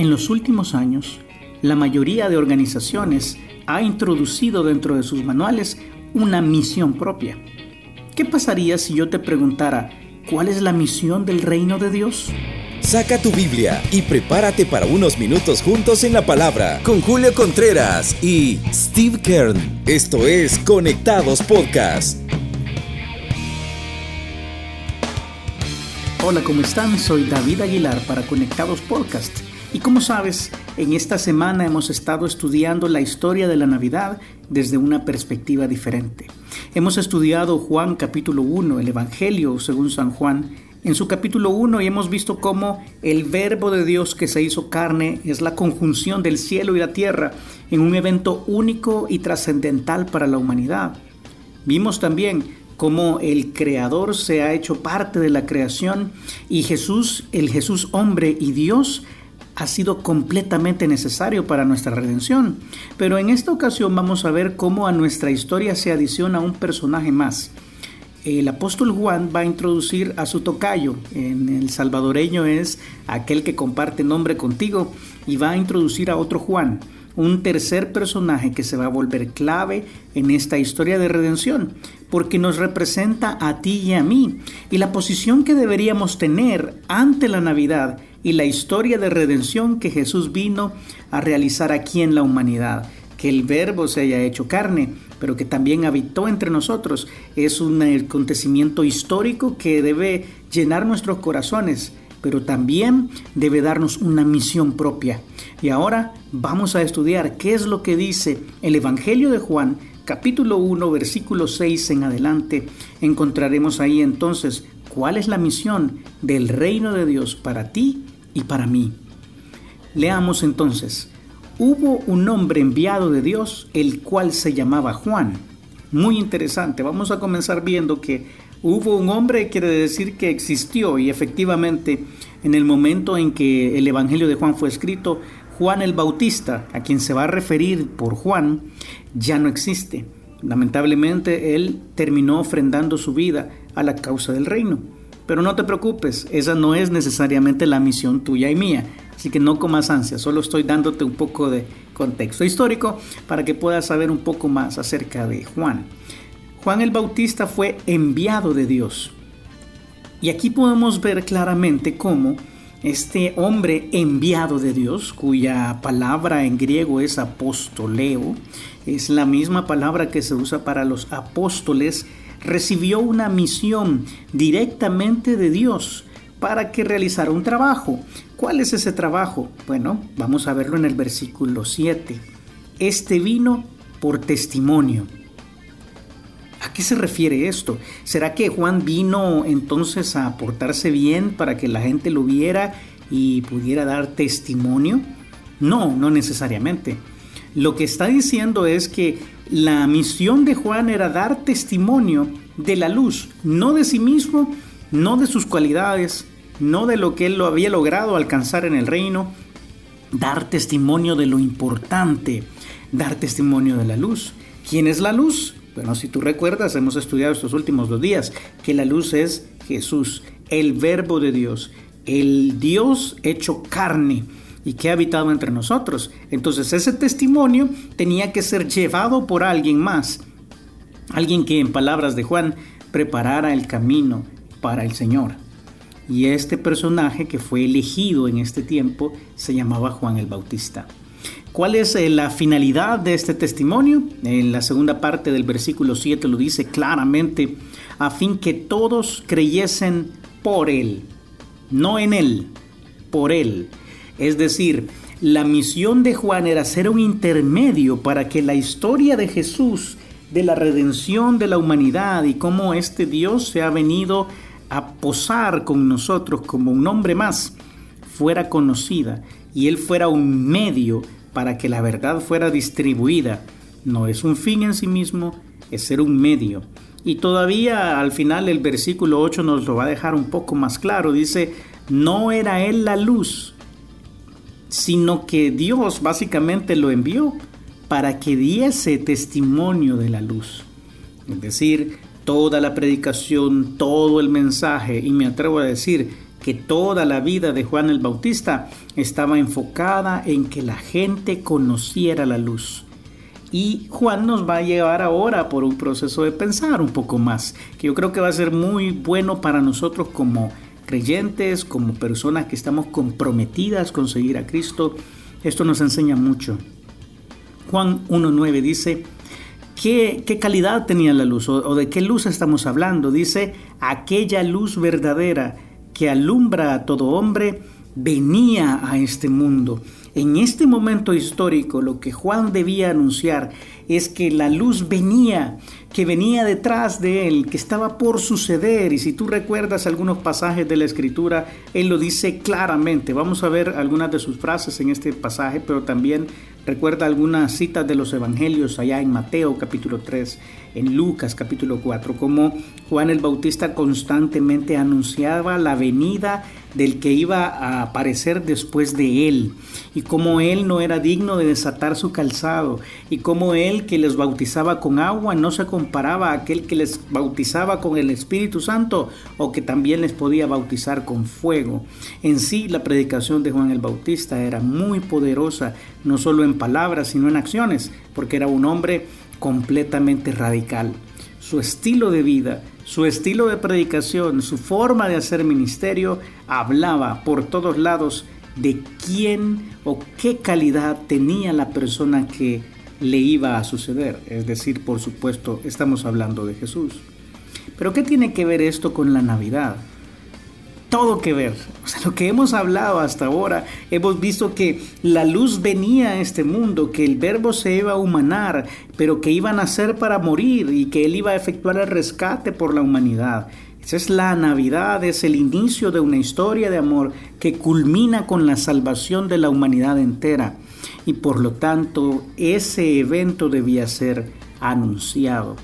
En los últimos años, la mayoría de organizaciones ha introducido dentro de sus manuales una misión propia. ¿Qué pasaría si yo te preguntara cuál es la misión del reino de Dios? Saca tu Biblia y prepárate para unos minutos juntos en la palabra con Julio Contreras y Steve Kern. Esto es Conectados Podcast. Hola, ¿cómo están? Soy David Aguilar para Conectados Podcast. Y como sabes, en esta semana hemos estado estudiando la historia de la Navidad desde una perspectiva diferente. Hemos estudiado Juan capítulo 1, el Evangelio según San Juan, en su capítulo 1 y hemos visto cómo el verbo de Dios que se hizo carne es la conjunción del cielo y la tierra en un evento único y trascendental para la humanidad. Vimos también cómo el creador se ha hecho parte de la creación y Jesús, el Jesús hombre y Dios, ha sido completamente necesario para nuestra redención. Pero en esta ocasión vamos a ver cómo a nuestra historia se adiciona un personaje más. El apóstol Juan va a introducir a su tocayo, en el salvadoreño es aquel que comparte nombre contigo, y va a introducir a otro Juan, un tercer personaje que se va a volver clave en esta historia de redención, porque nos representa a ti y a mí, y la posición que deberíamos tener ante la Navidad y la historia de redención que Jesús vino a realizar aquí en la humanidad. Que el verbo se haya hecho carne, pero que también habitó entre nosotros, es un acontecimiento histórico que debe llenar nuestros corazones, pero también debe darnos una misión propia. Y ahora vamos a estudiar qué es lo que dice el Evangelio de Juan, capítulo 1, versículo 6 en adelante. Encontraremos ahí entonces cuál es la misión del reino de Dios para ti y para mí. Leamos entonces, hubo un hombre enviado de Dios, el cual se llamaba Juan. Muy interesante, vamos a comenzar viendo que hubo un hombre quiere decir que existió y efectivamente en el momento en que el Evangelio de Juan fue escrito, Juan el Bautista, a quien se va a referir por Juan, ya no existe. Lamentablemente él terminó ofrendando su vida a la causa del reino. Pero no te preocupes, esa no es necesariamente la misión tuya y mía. Así que no comas ansia, solo estoy dándote un poco de contexto histórico para que puedas saber un poco más acerca de Juan. Juan el Bautista fue enviado de Dios. Y aquí podemos ver claramente cómo este hombre enviado de Dios, cuya palabra en griego es apostoleo, es la misma palabra que se usa para los apóstoles recibió una misión directamente de Dios para que realizara un trabajo. ¿Cuál es ese trabajo? Bueno, vamos a verlo en el versículo 7. Este vino por testimonio. ¿A qué se refiere esto? ¿Será que Juan vino entonces a portarse bien para que la gente lo viera y pudiera dar testimonio? No, no necesariamente. Lo que está diciendo es que la misión de Juan era dar testimonio de la luz, no de sí mismo, no de sus cualidades, no de lo que él lo había logrado alcanzar en el reino, dar testimonio de lo importante, dar testimonio de la luz. ¿Quién es la luz? Si tú recuerdas, hemos estudiado estos últimos dos días que la luz es Jesús, el verbo de Dios, el Dios hecho carne y que ha habitado entre nosotros. Entonces ese testimonio tenía que ser llevado por alguien más, alguien que en palabras de Juan preparara el camino para el Señor. Y este personaje que fue elegido en este tiempo se llamaba Juan el Bautista. ¿Cuál es eh, la finalidad de este testimonio? En la segunda parte del versículo 7 lo dice claramente, a fin que todos creyesen por Él, no en Él, por Él. Es decir, la misión de Juan era ser un intermedio para que la historia de Jesús, de la redención de la humanidad y cómo este Dios se ha venido a posar con nosotros como un hombre más, fuera conocida y él fuera un medio para que la verdad fuera distribuida. No es un fin en sí mismo, es ser un medio. Y todavía al final el versículo 8 nos lo va a dejar un poco más claro. Dice, no era él la luz, sino que Dios básicamente lo envió para que diese testimonio de la luz. Es decir, toda la predicación, todo el mensaje, y me atrevo a decir que toda la vida de Juan el Bautista estaba enfocada en que la gente conociera la luz. Y Juan nos va a llevar ahora por un proceso de pensar un poco más, que yo creo que va a ser muy bueno para nosotros como creyentes, como personas que estamos comprometidas con seguir a Cristo. Esto nos enseña mucho. Juan 1.9 dice, ¿qué, ¿qué, calidad tenía la luz o, o de qué luz estamos hablando? Dice, aquella luz verdadera que alumbra a todo hombre venía a este mundo. En este momento histórico lo que Juan debía anunciar es que la luz venía, que venía detrás de él, que estaba por suceder. Y si tú recuerdas algunos pasajes de la escritura, él lo dice claramente. Vamos a ver algunas de sus frases en este pasaje, pero también recuerda algunas citas de los evangelios allá en Mateo capítulo 3 en Lucas capítulo 4, como Juan el Bautista constantemente anunciaba la venida del que iba a aparecer después de él, y como él no era digno de desatar su calzado, y como él que les bautizaba con agua no se comparaba a aquel que les bautizaba con el Espíritu Santo, o que también les podía bautizar con fuego. En sí, la predicación de Juan el Bautista era muy poderosa, no solo en palabras, sino en acciones, porque era un hombre completamente radical. Su estilo de vida, su estilo de predicación, su forma de hacer ministerio, hablaba por todos lados de quién o qué calidad tenía la persona que le iba a suceder. Es decir, por supuesto, estamos hablando de Jesús. Pero ¿qué tiene que ver esto con la Navidad? Todo que ver. O sea, lo que hemos hablado hasta ahora, hemos visto que la luz venía a este mundo, que el verbo se iba a humanar, pero que iba a nacer para morir y que él iba a efectuar el rescate por la humanidad. Esa es la Navidad, es el inicio de una historia de amor que culmina con la salvación de la humanidad entera. Y por lo tanto, ese evento debía ser anunciado.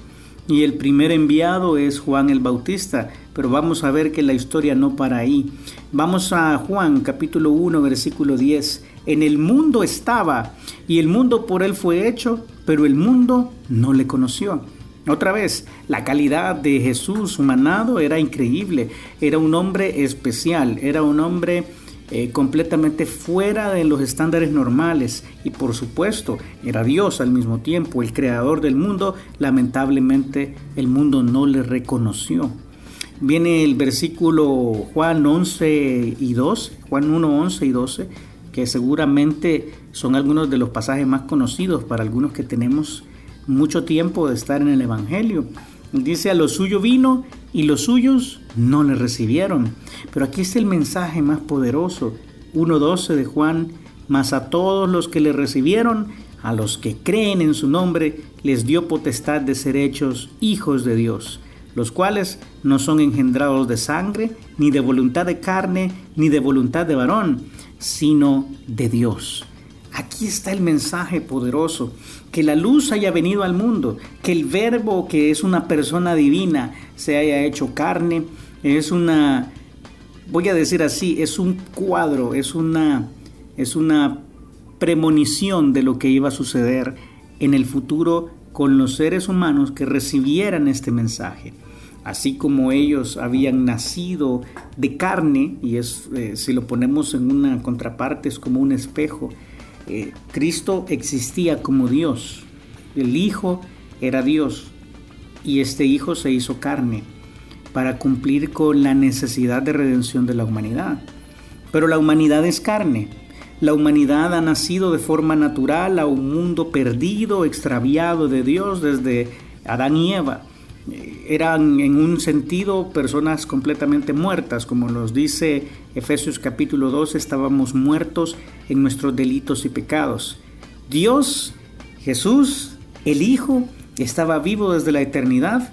Y el primer enviado es Juan el Bautista, pero vamos a ver que la historia no para ahí. Vamos a Juan capítulo 1 versículo 10. En el mundo estaba y el mundo por él fue hecho, pero el mundo no le conoció. Otra vez, la calidad de Jesús humanado era increíble, era un hombre especial, era un hombre eh, completamente fuera de los estándares normales. Y por supuesto era Dios al mismo tiempo, el creador del mundo, lamentablemente el mundo no le reconoció. Viene el versículo Juan 11 y 12, Juan 1, 11 y 12, que seguramente son algunos de los pasajes más conocidos para algunos que tenemos mucho tiempo de estar en el Evangelio. Dice, a lo suyo vino y los suyos no le recibieron. Pero aquí está el mensaje más poderoso, 1.12 de Juan, mas a todos los que le recibieron, a los que creen en su nombre, les dio potestad de ser hechos hijos de Dios los cuales no son engendrados de sangre, ni de voluntad de carne, ni de voluntad de varón, sino de Dios. Aquí está el mensaje poderoso, que la luz haya venido al mundo, que el verbo que es una persona divina se haya hecho carne, es una, voy a decir así, es un cuadro, es una, es una premonición de lo que iba a suceder en el futuro con los seres humanos que recibieran este mensaje. Así como ellos habían nacido de carne, y es, eh, si lo ponemos en una contraparte es como un espejo, eh, Cristo existía como Dios, el Hijo era Dios, y este Hijo se hizo carne para cumplir con la necesidad de redención de la humanidad. Pero la humanidad es carne, la humanidad ha nacido de forma natural a un mundo perdido, extraviado de Dios desde Adán y Eva eran en un sentido personas completamente muertas, como nos dice Efesios capítulo 2, estábamos muertos en nuestros delitos y pecados. Dios, Jesús, el Hijo, estaba vivo desde la eternidad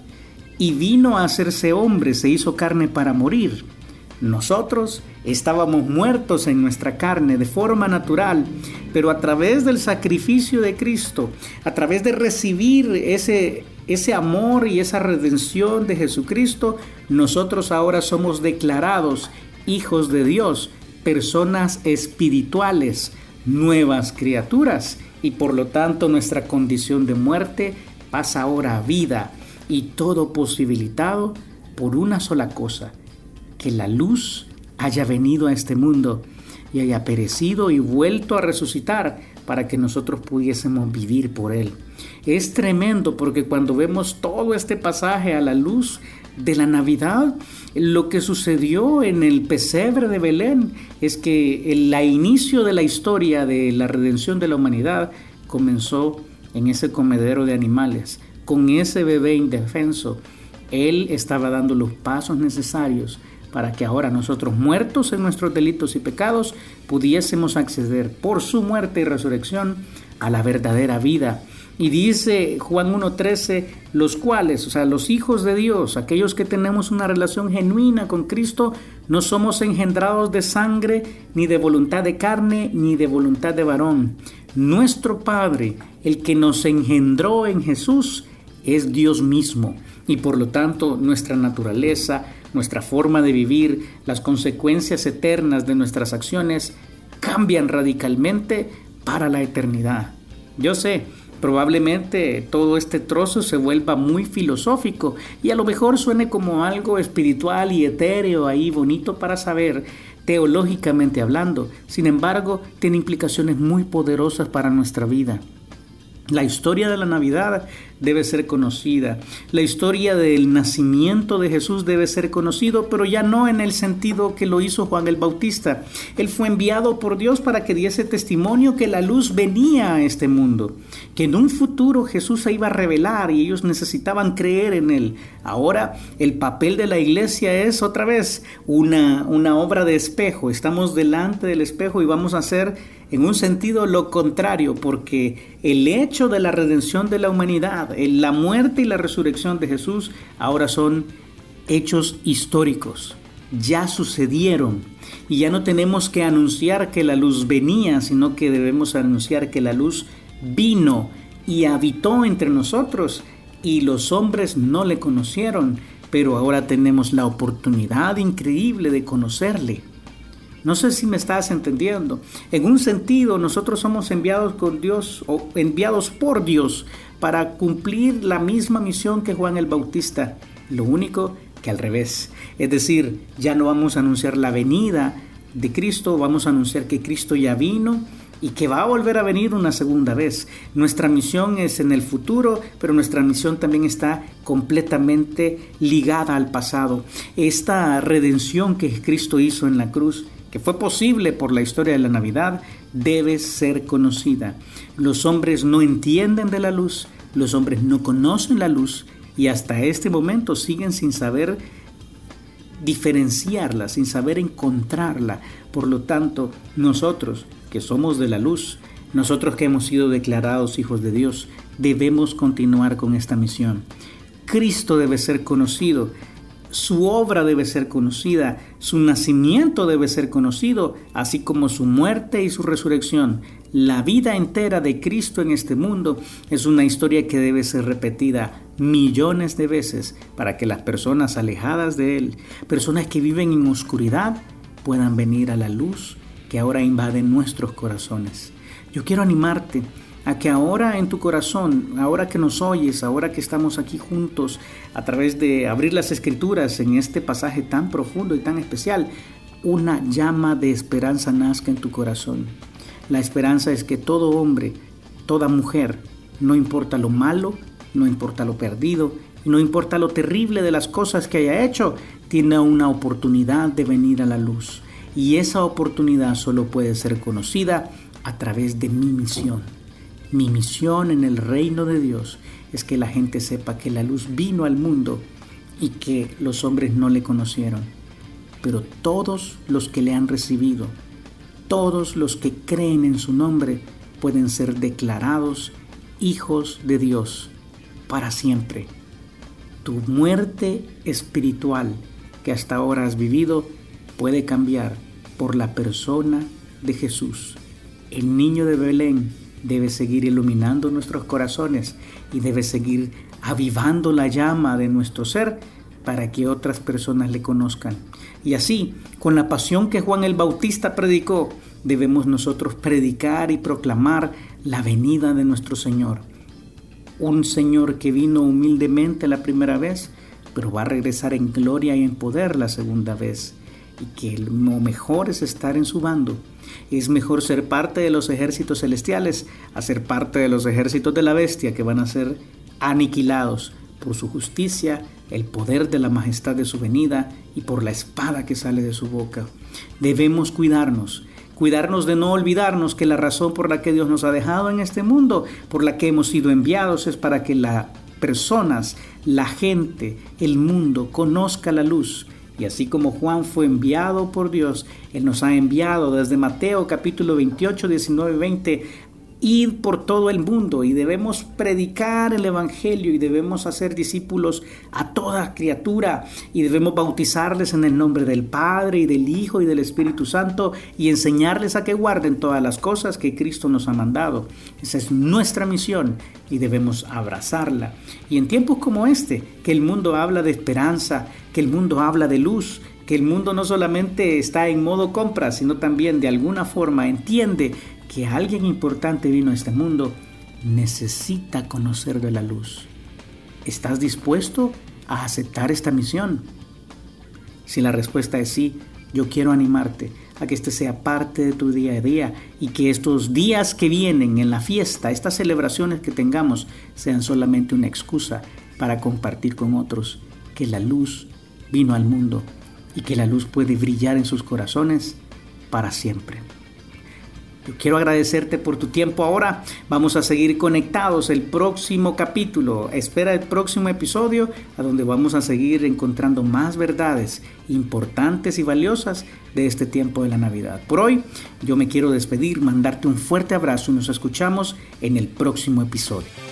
y vino a hacerse hombre, se hizo carne para morir. Nosotros estábamos muertos en nuestra carne de forma natural, pero a través del sacrificio de Cristo, a través de recibir ese ese amor y esa redención de Jesucristo, nosotros ahora somos declarados hijos de Dios, personas espirituales, nuevas criaturas, y por lo tanto nuestra condición de muerte pasa ahora a vida, y todo posibilitado por una sola cosa, que la luz haya venido a este mundo y haya perecido y vuelto a resucitar para que nosotros pudiésemos vivir por Él. Es tremendo porque cuando vemos todo este pasaje a la luz de la Navidad, lo que sucedió en el pesebre de Belén es que el inicio de la historia de la redención de la humanidad comenzó en ese comedero de animales, con ese bebé indefenso. Él estaba dando los pasos necesarios para que ahora nosotros, muertos en nuestros delitos y pecados, pudiésemos acceder por su muerte y resurrección a la verdadera vida. Y dice Juan 1.13, los cuales, o sea, los hijos de Dios, aquellos que tenemos una relación genuina con Cristo, no somos engendrados de sangre, ni de voluntad de carne, ni de voluntad de varón. Nuestro Padre, el que nos engendró en Jesús, es Dios mismo. Y por lo tanto, nuestra naturaleza, nuestra forma de vivir, las consecuencias eternas de nuestras acciones cambian radicalmente para la eternidad. Yo sé, probablemente todo este trozo se vuelva muy filosófico y a lo mejor suene como algo espiritual y etéreo ahí bonito para saber, teológicamente hablando. Sin embargo, tiene implicaciones muy poderosas para nuestra vida. La historia de la Navidad debe ser conocida. La historia del nacimiento de Jesús debe ser conocido, pero ya no en el sentido que lo hizo Juan el Bautista. Él fue enviado por Dios para que diese testimonio que la luz venía a este mundo, que en un futuro Jesús se iba a revelar y ellos necesitaban creer en él. Ahora el papel de la iglesia es otra vez una, una obra de espejo. Estamos delante del espejo y vamos a hacer en un sentido lo contrario, porque el hecho de la redención de la humanidad, la muerte y la resurrección de Jesús, ahora son hechos históricos. Ya sucedieron y ya no tenemos que anunciar que la luz venía, sino que debemos anunciar que la luz vino y habitó entre nosotros y los hombres no le conocieron, pero ahora tenemos la oportunidad increíble de conocerle. No sé si me estás entendiendo. En un sentido, nosotros somos enviados con Dios o enviados por Dios para cumplir la misma misión que Juan el Bautista. Lo único que al revés. Es decir, ya no vamos a anunciar la venida de Cristo, vamos a anunciar que Cristo ya vino y que va a volver a venir una segunda vez. Nuestra misión es en el futuro, pero nuestra misión también está completamente ligada al pasado. Esta redención que Cristo hizo en la cruz que fue posible por la historia de la Navidad, debe ser conocida. Los hombres no entienden de la luz, los hombres no conocen la luz y hasta este momento siguen sin saber diferenciarla, sin saber encontrarla. Por lo tanto, nosotros que somos de la luz, nosotros que hemos sido declarados hijos de Dios, debemos continuar con esta misión. Cristo debe ser conocido su obra debe ser conocida, su nacimiento debe ser conocido, así como su muerte y su resurrección. La vida entera de Cristo en este mundo es una historia que debe ser repetida millones de veces para que las personas alejadas de Él, personas que viven en oscuridad, puedan venir a la luz que ahora invade nuestros corazones. Yo quiero animarte a que ahora en tu corazón, ahora que nos oyes, ahora que estamos aquí juntos a través de abrir las escrituras en este pasaje tan profundo y tan especial, una llama de esperanza nazca en tu corazón. La esperanza es que todo hombre, toda mujer, no importa lo malo, no importa lo perdido, no importa lo terrible de las cosas que haya hecho, tiene una oportunidad de venir a la luz. Y esa oportunidad solo puede ser conocida a través de mi misión. Mi misión en el reino de Dios es que la gente sepa que la luz vino al mundo y que los hombres no le conocieron. Pero todos los que le han recibido, todos los que creen en su nombre, pueden ser declarados hijos de Dios para siempre. Tu muerte espiritual que hasta ahora has vivido puede cambiar por la persona de Jesús, el niño de Belén debe seguir iluminando nuestros corazones y debe seguir avivando la llama de nuestro ser para que otras personas le conozcan. Y así, con la pasión que Juan el Bautista predicó, debemos nosotros predicar y proclamar la venida de nuestro Señor. Un Señor que vino humildemente la primera vez, pero va a regresar en gloria y en poder la segunda vez. Y que lo mejor es estar en su bando. Es mejor ser parte de los ejércitos celestiales a ser parte de los ejércitos de la bestia que van a ser aniquilados por su justicia, el poder de la majestad de su venida y por la espada que sale de su boca. Debemos cuidarnos, cuidarnos de no olvidarnos que la razón por la que Dios nos ha dejado en este mundo, por la que hemos sido enviados, es para que las personas, la gente, el mundo conozca la luz. Y así como Juan fue enviado por Dios, Él nos ha enviado desde Mateo capítulo 28, 19, 20 ir por todo el mundo y debemos predicar el Evangelio y debemos hacer discípulos a toda criatura y debemos bautizarles en el nombre del Padre y del Hijo y del Espíritu Santo y enseñarles a que guarden todas las cosas que Cristo nos ha mandado. Esa es nuestra misión y debemos abrazarla. Y en tiempos como este, que el mundo habla de esperanza, que el mundo habla de luz, que el mundo no solamente está en modo compra, sino también de alguna forma entiende que alguien importante vino a este mundo, necesita conocer de la luz. ¿Estás dispuesto a aceptar esta misión? Si la respuesta es sí, yo quiero animarte a que este sea parte de tu día a día y que estos días que vienen en la fiesta, estas celebraciones que tengamos, sean solamente una excusa para compartir con otros que la luz vino al mundo y que la luz puede brillar en sus corazones para siempre. Yo quiero agradecerte por tu tiempo ahora. Vamos a seguir conectados el próximo capítulo. Espera el próximo episodio a donde vamos a seguir encontrando más verdades importantes y valiosas de este tiempo de la Navidad. Por hoy yo me quiero despedir, mandarte un fuerte abrazo y nos escuchamos en el próximo episodio.